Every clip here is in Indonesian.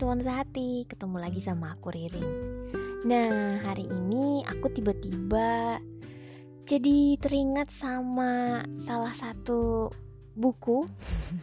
Teman sehati, ketemu lagi sama aku Ririn. Nah, hari ini aku tiba-tiba jadi teringat sama salah satu buku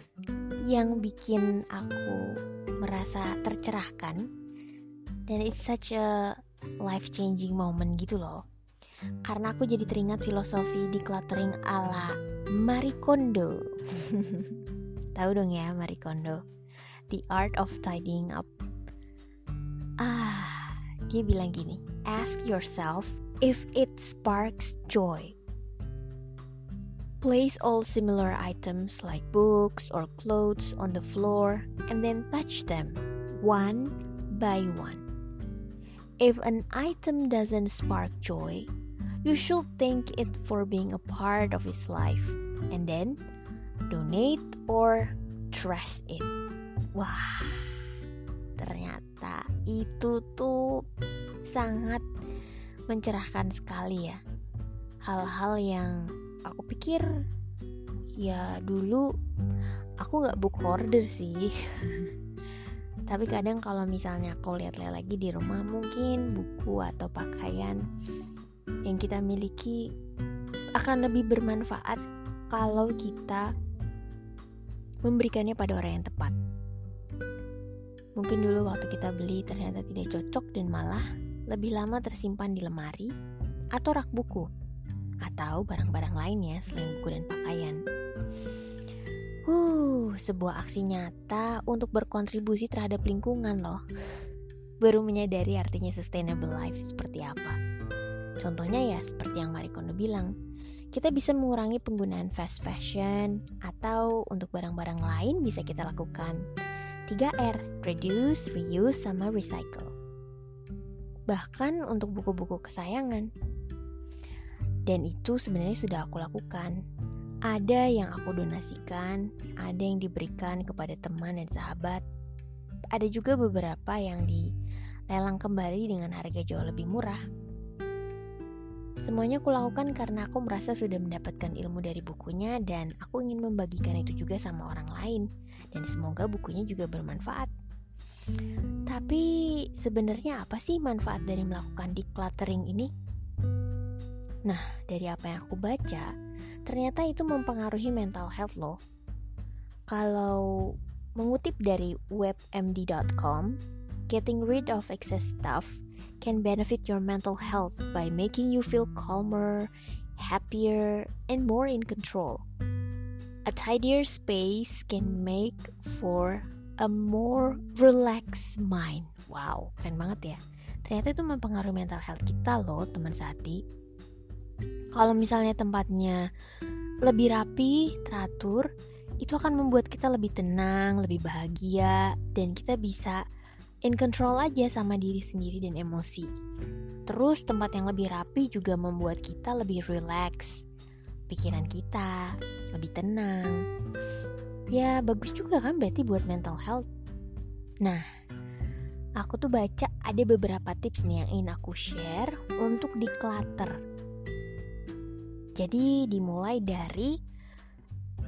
yang bikin aku merasa tercerahkan dan it's such a life changing moment gitu loh. Karena aku jadi teringat filosofi decluttering ala Marie Kondo. Tahu dong ya Marie Kondo. The Art of Tidying Up. Ah, dia bilang gini, ask yourself if it sparks joy. Place all similar items like books or clothes on the floor and then touch them one by one. If an item doesn't spark joy, you should thank it for being a part of his life and then donate or trash it. Wah, ternyata itu tuh sangat mencerahkan sekali ya. Hal-hal yang aku pikir ya dulu aku nggak book order sih. Tapi kadang kalau misalnya aku lihat-lihat lagi di rumah mungkin buku atau pakaian yang kita miliki akan lebih bermanfaat kalau kita memberikannya pada orang yang tepat. Mungkin dulu waktu kita beli ternyata tidak cocok dan malah lebih lama tersimpan di lemari atau rak buku atau barang-barang lainnya selain buku dan pakaian. Uh, sebuah aksi nyata untuk berkontribusi terhadap lingkungan loh. Baru menyadari artinya sustainable life seperti apa. Contohnya ya seperti yang Marie Kondo bilang, kita bisa mengurangi penggunaan fast fashion atau untuk barang-barang lain bisa kita lakukan 3R, reduce, reuse, sama recycle. Bahkan untuk buku-buku kesayangan. Dan itu sebenarnya sudah aku lakukan. Ada yang aku donasikan, ada yang diberikan kepada teman dan sahabat. Ada juga beberapa yang dilelang kembali dengan harga jauh lebih murah. Semuanya aku lakukan karena aku merasa sudah mendapatkan ilmu dari bukunya dan aku ingin membagikan itu juga sama orang lain dan semoga bukunya juga bermanfaat. Tapi sebenarnya apa sih manfaat dari melakukan decluttering ini? Nah, dari apa yang aku baca, ternyata itu mempengaruhi mental health loh. Kalau mengutip dari webmd.com, getting rid of excess stuff can benefit your mental health by making you feel calmer, happier, and more in control. A tidier space can make for a more relaxed mind. Wow, keren banget ya. Ternyata itu mempengaruhi mental health kita loh, teman sehati. Kalau misalnya tempatnya lebih rapi, teratur, itu akan membuat kita lebih tenang, lebih bahagia, dan kita bisa in control aja sama diri sendiri dan emosi. Terus tempat yang lebih rapi juga membuat kita lebih relax. Pikiran kita lebih tenang. Ya bagus juga kan berarti buat mental health. Nah, aku tuh baca ada beberapa tips nih yang ingin aku share untuk declutter. Jadi dimulai dari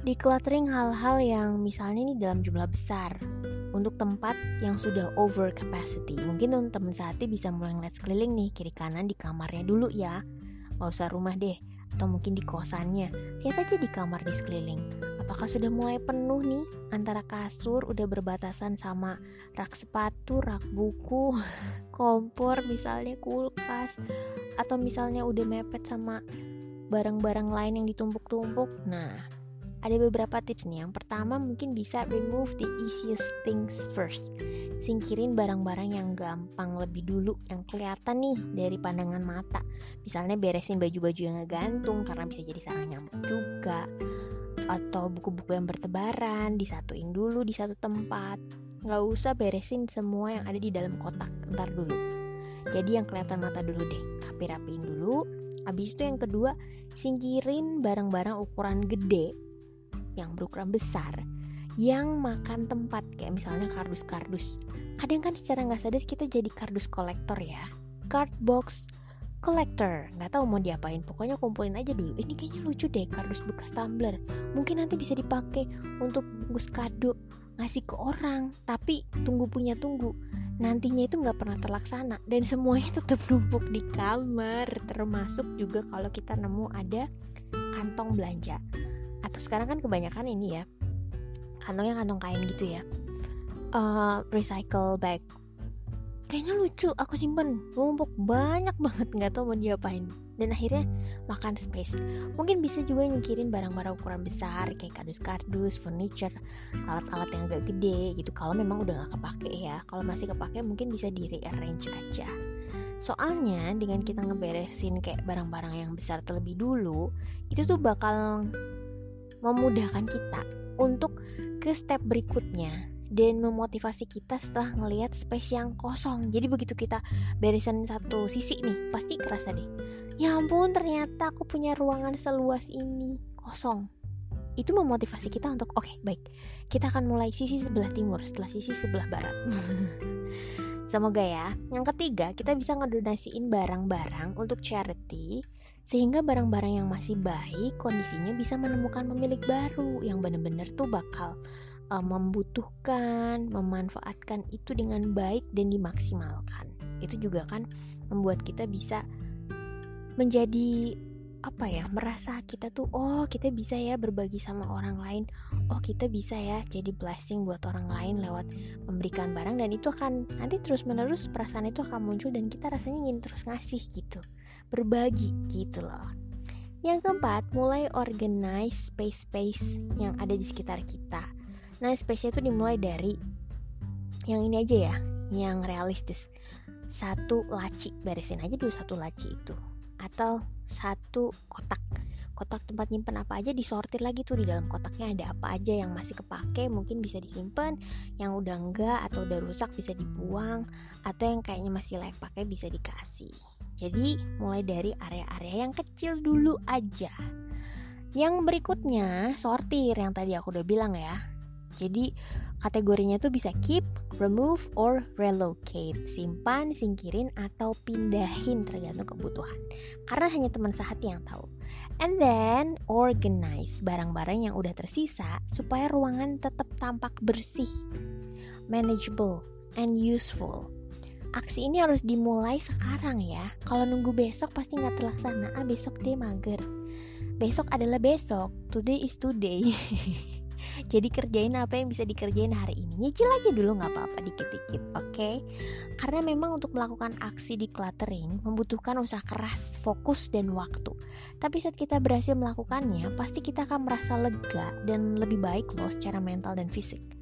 decluttering hal-hal yang misalnya ini dalam jumlah besar untuk tempat yang sudah over capacity. Mungkin teman-teman saat bisa mulai ngeliat sekeliling nih kiri kanan di kamarnya dulu ya. Gak usah rumah deh, atau mungkin di kosannya. Lihat aja di kamar di sekeliling. Apakah sudah mulai penuh nih antara kasur udah berbatasan sama rak sepatu, rak buku, kompor misalnya kulkas atau misalnya udah mepet sama barang-barang lain yang ditumpuk-tumpuk. Nah, ada beberapa tips nih. Yang pertama mungkin bisa remove the easiest things first. Singkirin barang-barang yang gampang lebih dulu, yang kelihatan nih dari pandangan mata. Misalnya beresin baju-baju yang ngegantung karena bisa jadi sarang nyamuk juga. atau buku-buku yang bertebaran disatuin dulu di satu tempat nggak usah beresin semua yang ada di dalam kotak ntar dulu jadi yang kelihatan mata dulu deh rapi-rapiin dulu habis itu yang kedua singkirin barang-barang ukuran gede yang berukuran besar yang makan tempat kayak misalnya kardus-kardus. Kadang kan secara nggak sadar kita jadi kardus kolektor ya. Card box collector. Nggak tahu mau diapain pokoknya kumpulin aja dulu. Ini kayaknya lucu deh kardus bekas tumbler. Mungkin nanti bisa dipakai untuk bungkus kado ngasih ke orang. Tapi tunggu punya tunggu. Nantinya itu nggak pernah terlaksana. Dan semuanya tetap numpuk di kamar. Termasuk juga kalau kita nemu ada kantong belanja atau sekarang kan kebanyakan ini ya kantongnya kantong kain gitu ya. Uh, recycle bag. Kayaknya lucu aku simpen. Numpuk banyak banget nggak tahu mau diapain. Dan akhirnya makan space. Mungkin bisa juga nyingkirin barang-barang ukuran besar kayak kardus-kardus furniture alat-alat yang agak gede gitu. Kalau memang udah gak kepake ya. Kalau masih kepake mungkin bisa di rearrange aja. Soalnya dengan kita ngeberesin kayak barang-barang yang besar terlebih dulu itu tuh bakal memudahkan kita untuk ke step berikutnya dan memotivasi kita setelah ngelihat space yang kosong. Jadi begitu kita beresin satu sisi nih, pasti kerasa deh. Ya ampun, ternyata aku punya ruangan seluas ini kosong. Itu memotivasi kita untuk oke, okay, baik. Kita akan mulai sisi sebelah timur setelah sisi sebelah barat. Semoga ya. Yang ketiga, kita bisa ngedonasiin barang-barang untuk charity sehingga barang-barang yang masih baik kondisinya bisa menemukan pemilik baru yang benar-benar tuh bakal uh, membutuhkan, memanfaatkan itu dengan baik dan dimaksimalkan. Itu juga kan membuat kita bisa menjadi apa ya merasa kita tuh oh kita bisa ya berbagi sama orang lain. Oh kita bisa ya jadi blessing buat orang lain lewat memberikan barang. Dan itu akan nanti terus menerus perasaan itu akan muncul dan kita rasanya ingin terus ngasih gitu berbagi gitu loh yang keempat mulai organize space-space yang ada di sekitar kita Nah spesial itu dimulai dari yang ini aja ya, yang realistis. Satu laci, beresin aja dulu satu laci itu. Atau satu kotak. Kotak tempat nyimpen apa aja disortir lagi tuh di dalam kotaknya ada apa aja yang masih kepake mungkin bisa disimpan, yang udah enggak atau udah rusak bisa dibuang, atau yang kayaknya masih layak pakai bisa dikasih. Jadi mulai dari area-area yang kecil dulu aja. Yang berikutnya sortir yang tadi aku udah bilang ya jadi kategorinya tuh bisa keep, remove, or relocate. Simpan, singkirin, atau pindahin tergantung kebutuhan. Karena hanya teman sehati yang tahu. And then organize barang-barang yang udah tersisa supaya ruangan tetap tampak bersih, manageable, and useful. Aksi ini harus dimulai sekarang ya. Kalau nunggu besok pasti nggak terlaksana. Ah besok deh mager. Besok adalah besok. Today is today. Jadi kerjain apa yang bisa dikerjain hari ini. Nyicil aja dulu nggak apa-apa dikit-dikit, oke? Okay? Karena memang untuk melakukan aksi decluttering membutuhkan usaha keras, fokus dan waktu. Tapi saat kita berhasil melakukannya, pasti kita akan merasa lega dan lebih baik loh secara mental dan fisik.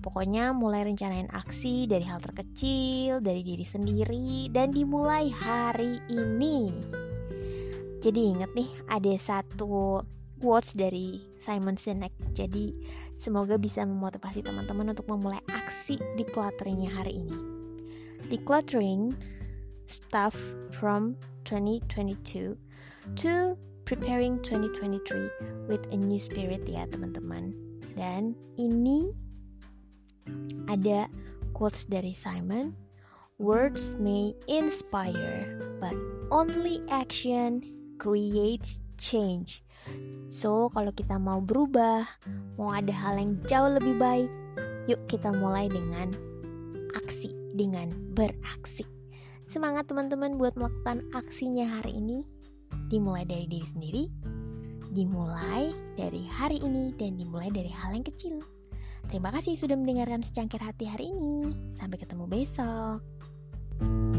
Pokoknya mulai rencanain aksi dari hal terkecil, dari diri sendiri, dan dimulai hari ini. Jadi inget nih, ada satu quotes dari Simon Sinek. Jadi semoga bisa memotivasi teman-teman untuk memulai aksi declutteringnya hari ini. Decluttering stuff from 2022 to preparing 2023 with a new spirit ya teman-teman. Dan ini ada quotes dari Simon. Words may inspire, but only action creates change. So, kalau kita mau berubah, mau ada hal yang jauh lebih baik, yuk kita mulai dengan aksi, dengan beraksi. Semangat teman-teman buat melakukan aksinya hari ini. Dimulai dari diri sendiri, dimulai dari hari ini, dan dimulai dari hal yang kecil. Terima kasih sudah mendengarkan secangkir hati hari ini. Sampai ketemu besok. thank you